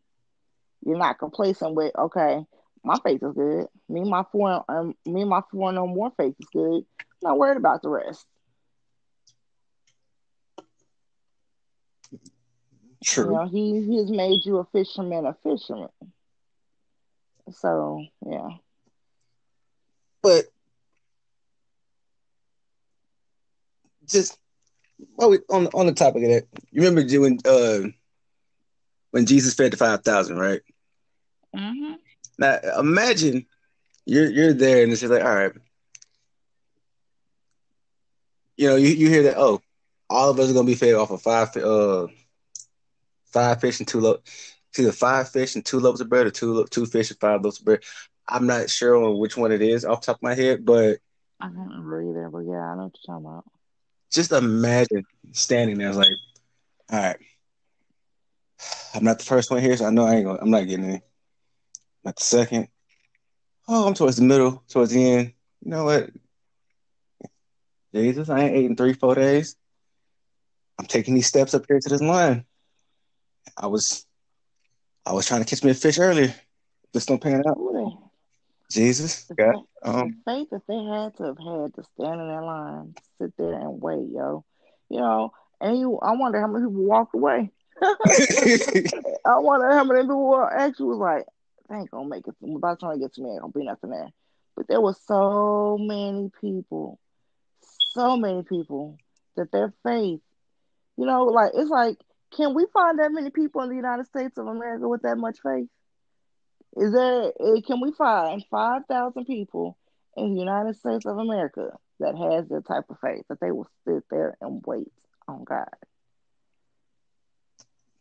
Speaker 2: You're not complacent with okay my faith is good me my four um, me my four no more faith is good I'm not worried about the rest. True. You know, he he has made you a fisherman, a fisherman. So yeah.
Speaker 1: But just well, on on the topic of that, you remember when uh when Jesus fed the five thousand, right? Mm-hmm. Now imagine you're you're there and it's just like, all right, you know, you, you hear that, oh, all of us are gonna be fed off of five uh five fish and two loaves. Either five fish and two loaves of bread, or two two fish and five loaves of bread. I'm not sure on which one it is off top of my head, but
Speaker 2: I don't remember either. But yeah, I know what you're talking about.
Speaker 1: Just imagine standing there, like, all right, I'm not the first one here, so I know I ain't gonna, I'm not getting any. Not the second. Oh, I'm towards the middle, towards the end. You know what? Jesus, I ain't ate in three, four days. I'm taking these steps up here to this line. I was I was trying to catch me a fish earlier. Just don't pan out. Jesus. God, um,
Speaker 2: the faith that they had to have had to stand in that line, sit there and wait, yo. You know, and you I wonder how many people walked away. I wonder how many people actually was like, I ain't gonna make it. By the time I get to me, ain't gonna be nothing there. But there were so many people, so many people that their faith, you know, like it's like, can we find that many people in the United States of America with that much faith? Is there? Eh, can we find five thousand people in the United States of America that has that type of faith that they will sit there and wait on God?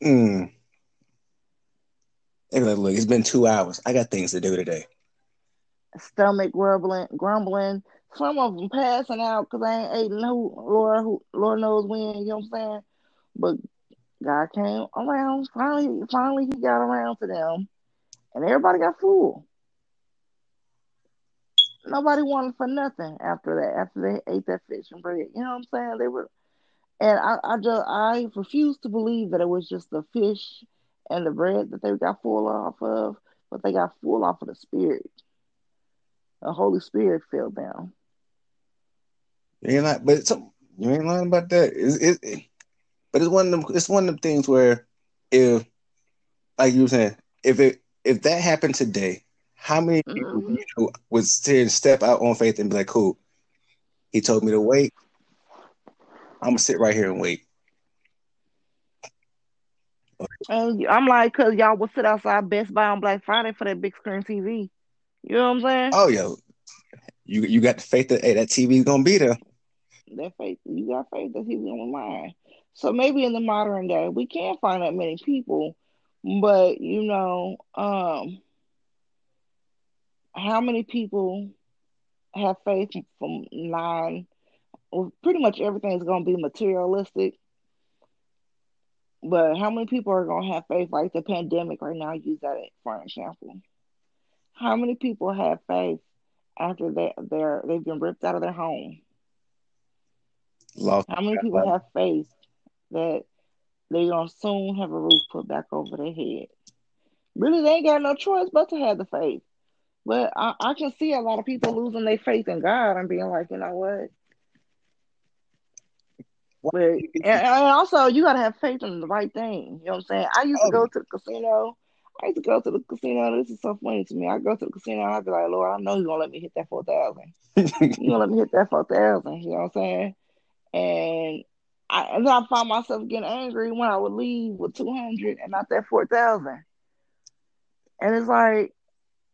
Speaker 1: Hmm. They like, look, it's been two hours. I got things to do today.
Speaker 2: Stomach grumbling, grumbling. Some of them passing out because I ain't eating who, Lord, who, Lord knows when. You know what I'm saying? But God came around. Finally, finally, He got around to them, and everybody got full. Nobody wanted for nothing after that. After they ate that fish and bread, you know what I'm saying? They were, and I, I just, I refuse to believe that it was just the fish and the bread that they got full off of, but they got full off of the Spirit. The Holy Spirit fell down.
Speaker 1: You ain't like, but some, you ain't lying about that. It's, it, it, but it's one of them. It's one of them things where, if, like you were saying, if it if that happened today, how many people
Speaker 2: Mm-hmm.
Speaker 1: you know, would step out on faith and be like, "Cool, he told me to wait. I'm gonna sit right here and wait."
Speaker 2: And I'm like, cause y'all would sit outside Best Buy on Black Friday for that big screen TV. You know what I'm saying?
Speaker 1: Oh, yo, you you got the faith that hey, that TV's gonna be there.
Speaker 2: That faith, you got faith that he's gonna lie. So maybe in the modern day, we can't find that many people, but you know, um, how many people have faith from nine? Well, pretty much everything is gonna be materialistic. But how many people are gonna have faith like the pandemic right now? Use that for an example. How many people have faith after they they're they've been ripped out of their home?
Speaker 1: Lost.
Speaker 2: How many people have faith that they're gonna soon have a roof put back over their head? Really, they ain't got no choice but to have the faith. But I, I can see a lot of people losing their faith in God and being like, you know what? But and, and also you gotta have faith in the right thing. You know what I'm saying? I used to go to the casino. I used to go to the casino. This is so funny to me. I go to the casino and I'd be like, Lord, I know you're gonna let me hit that four thousand. you're gonna let me hit that four thousand, you know what I'm saying? And I and I found myself getting angry when I would leave with two hundred and not that four thousand. And it's like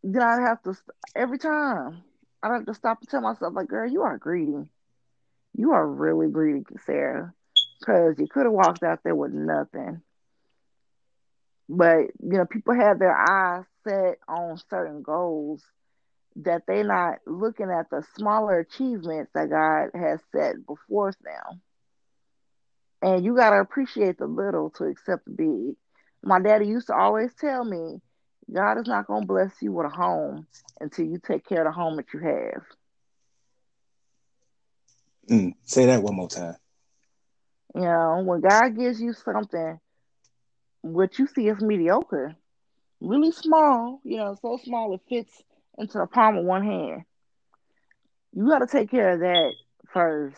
Speaker 2: then I'd have to every time I'd have to stop and tell myself, like, girl, you are greedy. You are really greedy, Sarah, because you could have walked out there with nothing. But you know, people have their eyes set on certain goals that they're not looking at the smaller achievements that God has set before them. And you gotta appreciate the little to accept the big. My daddy used to always tell me, God is not gonna bless you with a home until you take care of the home that you have.
Speaker 1: Mm, say that one more time.
Speaker 2: You know, when God gives you something, what you see is mediocre, really small, you know, so small it fits into the palm of one hand. You got to take care of that first.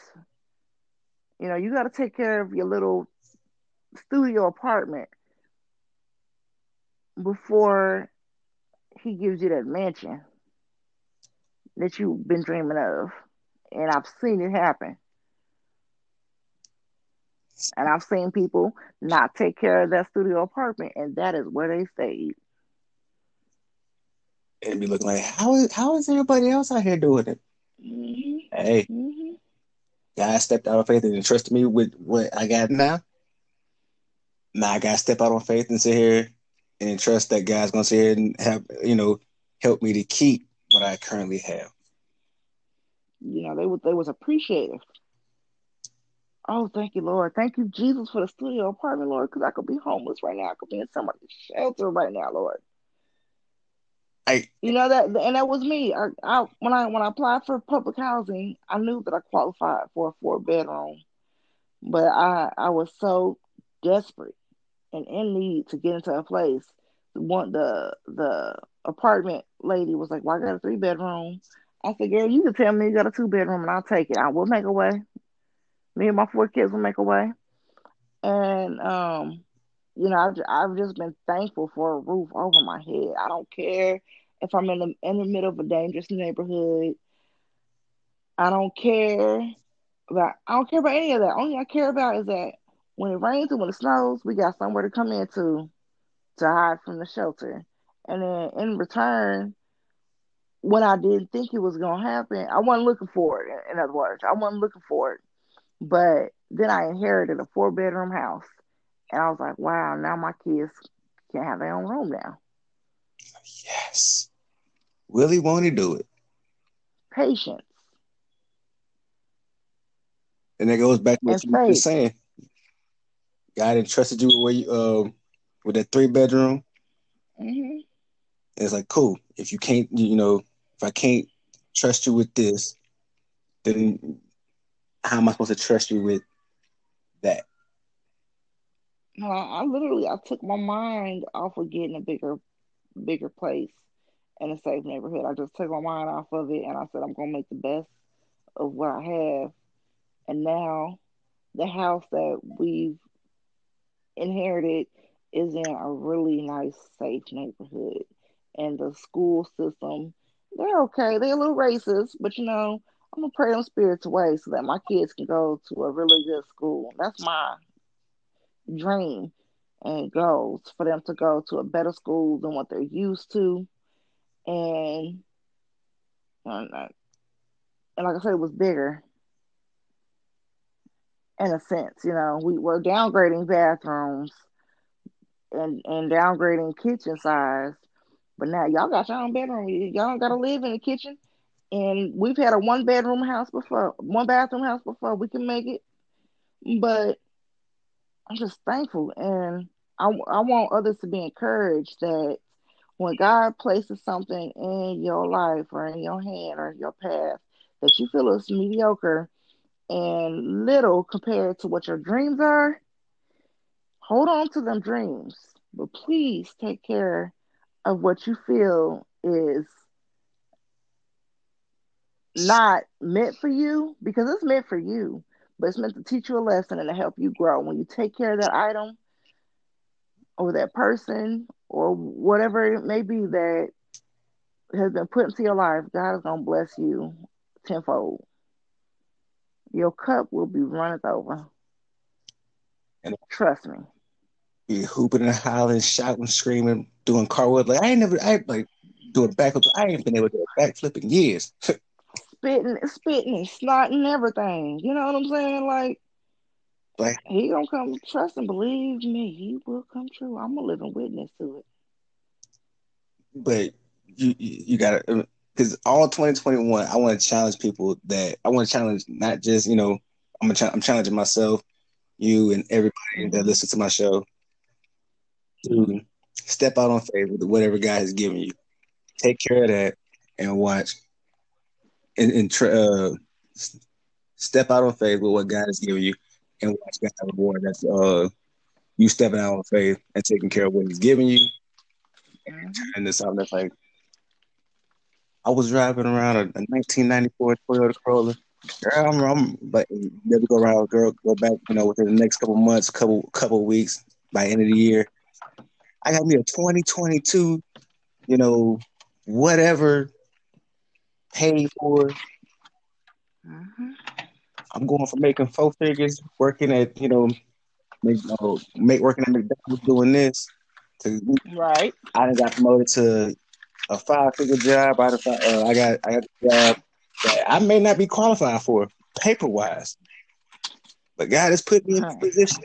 Speaker 2: You know, you got to take care of your little studio apartment before he gives you that mansion that you've been dreaming of. And I've seen it happen. And I've seen people not take care of that studio apartment, and that is where they stayed.
Speaker 1: And be looking like, how is how is everybody else out here doing it?
Speaker 2: Mm-hmm.
Speaker 1: Hey,
Speaker 2: Mm-hmm.
Speaker 1: God stepped out of faith and entrusted me with what I got now. Now I gotta step out on faith and sit here and trust that God's gonna sit here and have, you know, help me to keep what I currently have.
Speaker 2: You know, they was they was appreciative. Oh, thank you, Lord. Thank you, Jesus, for the studio apartment, Lord, because I could be homeless right now. I could be in somebody's shelter right now, Lord.
Speaker 1: I,
Speaker 2: you know that, and that was me. I, I when I when I applied for public housing, I knew that I qualified for a four bedroom, but I I was so desperate and in need to get into a place. One the the apartment lady was like, "Well, I got a three bedroom." I said, "Girl, you can tell me you got a two bedroom, and I'll take it. I will make a way. Me and my four kids will make a way." And um, you know, I've, I've just been thankful for a roof over my head. I don't care if I'm in the in the middle of a dangerous neighborhood. I don't care about I don't care about any of that. Only I care about is that when it rains and when it snows, we got somewhere to come into to hide from the shelter. And then in return, when I didn't think it was gonna happen, I wasn't looking for it. In other words, I wasn't looking for it. But then I inherited a four bedroom house, and I was like, wow, now my kids can have their own room now.
Speaker 1: Yes. Willie won't he do it?
Speaker 2: Patience.
Speaker 1: And that goes back to what you were saying. God entrusted you with you um with that three bedroom. Mm-hmm. It's like cool. If you can't, you know, if I can't trust you with this, then how am I supposed to trust you with that?
Speaker 2: No, I literally I took my mind off of getting a bigger, bigger place in a safe neighborhood. I just took my mind off of it and I said I'm gonna make the best of what I have. And now the house that we've inherited is in a really nice, safe neighborhood. And the school system, they're okay. They're a little racist, but you know, I'm gonna pray them spirits away so that my kids can go to a really good school. That's my dream and goals for them to go to a better school than what they're used to. And and, like I said, it was bigger in a sense. You know, we were downgrading bathrooms and and downgrading kitchen size, but now y'all got your own bedroom. Y'all don't got to live in the kitchen. And we've had a one bedroom house before, one bathroom house before. We can make it, but I'm just thankful, and I I want others to be encouraged that when God places something in your life or in your hand or your path that you feel is mediocre and little compared to what your dreams are, hold on to them dreams. But please take care of what you feel is not meant for you because it's meant for you, but it's meant to teach you a lesson and to help you grow. When you take care of that item or that person or whatever it may be that has been put into your life, God is going to bless you tenfold your cup will be runneth over. And trust me.
Speaker 1: Be hooping and hollering, shouting, screaming, doing car cartwheels. Like I ain't never, I like doing backflips. I ain't been able to do a backflip in years.
Speaker 2: spitting, spitting, and snotting everything. You know what I'm saying? Like, like he gonna come. Trust and believe me, he will come true. I'm a living witness to it.
Speaker 1: But you, you, you gotta uh, because all 2021, I want to challenge people that I want to challenge not just you know I'm a, I'm challenging myself, you and everybody that listens to my show to step out on faith with whatever God has given you. Take care of that and watch and, and uh, step out on faith with what God has given you and watch God reward that's uh you stepping out on faith and taking care of what He's giving you and this out. That's like I was driving around a, a 1994 Toyota Corolla. Girl, I'm, I'm but never go around, girl, go back, you know, within the next couple months, couple couple weeks, by end of the year. I got me a 2022, you know, whatever paid for. Mm-hmm. I'm going for making four figures, working at, you know, make, you know, make working at McDonald's doing this. To,
Speaker 2: right.
Speaker 1: I got promoted to a five figure job. I, uh, I got I got a job that I may not be qualified for paper wise, but God has put me in a position,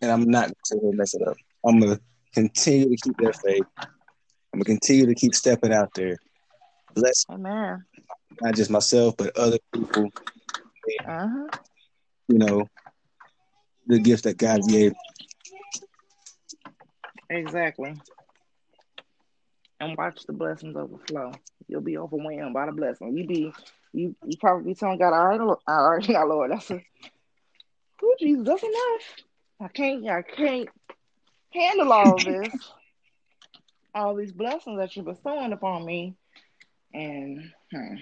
Speaker 1: and I'm not going to mess it up. I'm gonna continue to keep that faith. I'm gonna continue to keep stepping out there bless
Speaker 2: Amen.
Speaker 1: not just myself but other people.
Speaker 2: Uh-huh.
Speaker 1: You know, the gift that God gave.
Speaker 2: Exactly. And watch the blessings overflow. You'll be overwhelmed by the blessing. You be you you probably be telling God, all right, Lord, all right, now Lord, that's a oh Jesus, that's enough. I can't I can't handle all of this. all these blessings that you're bestowing upon me. And hmm,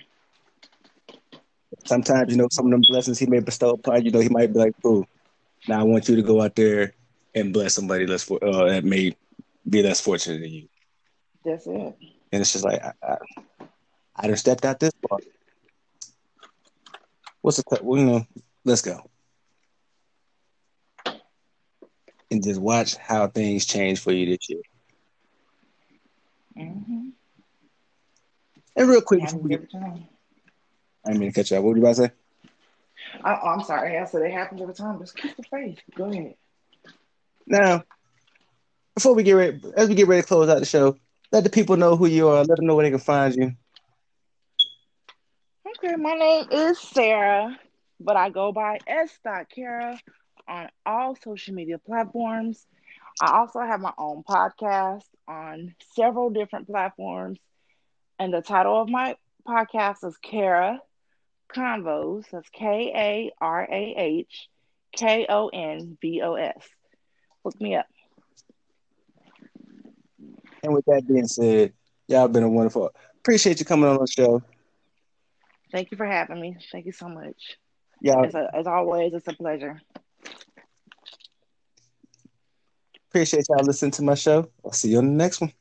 Speaker 1: Sometimes, you know, some of them blessings he may bestow upon you, know, he might be like, cool, now I want you to go out there and bless somebody less for uh, that may be less fortunate than you.
Speaker 2: that's it.
Speaker 1: And it's just like I, I, I just stepped out this far. What's the cut? Well, you know, let's go. And just watch how things change for you this year.
Speaker 2: Mm-hmm.
Speaker 1: And real quick, before we get,
Speaker 2: Every time.
Speaker 1: I didn't mean to catch you up. What were you about to say?
Speaker 2: I, oh, I'm sorry. I said it happens every time. Just keep the faith. Go ahead.
Speaker 1: Now, before we get ready, as we get ready to close out the show, let the people know who you are. Let them know where they can find you.
Speaker 2: Okay, my name is Sarah, but I go by S. Karah on all social media platforms. I also have my own podcast on several different platforms. And the title of my podcast is Karah Konvos. That's K A R A H K O N V O S. Look me up.
Speaker 1: And with that being said, y'all been a wonderful. Appreciate you coming on the show.
Speaker 2: Thank you for having me. Thank you so much.
Speaker 1: Y'all
Speaker 2: As, a, as always, it's a pleasure.
Speaker 1: Appreciate y'all listening to my show. I'll see you on the next one.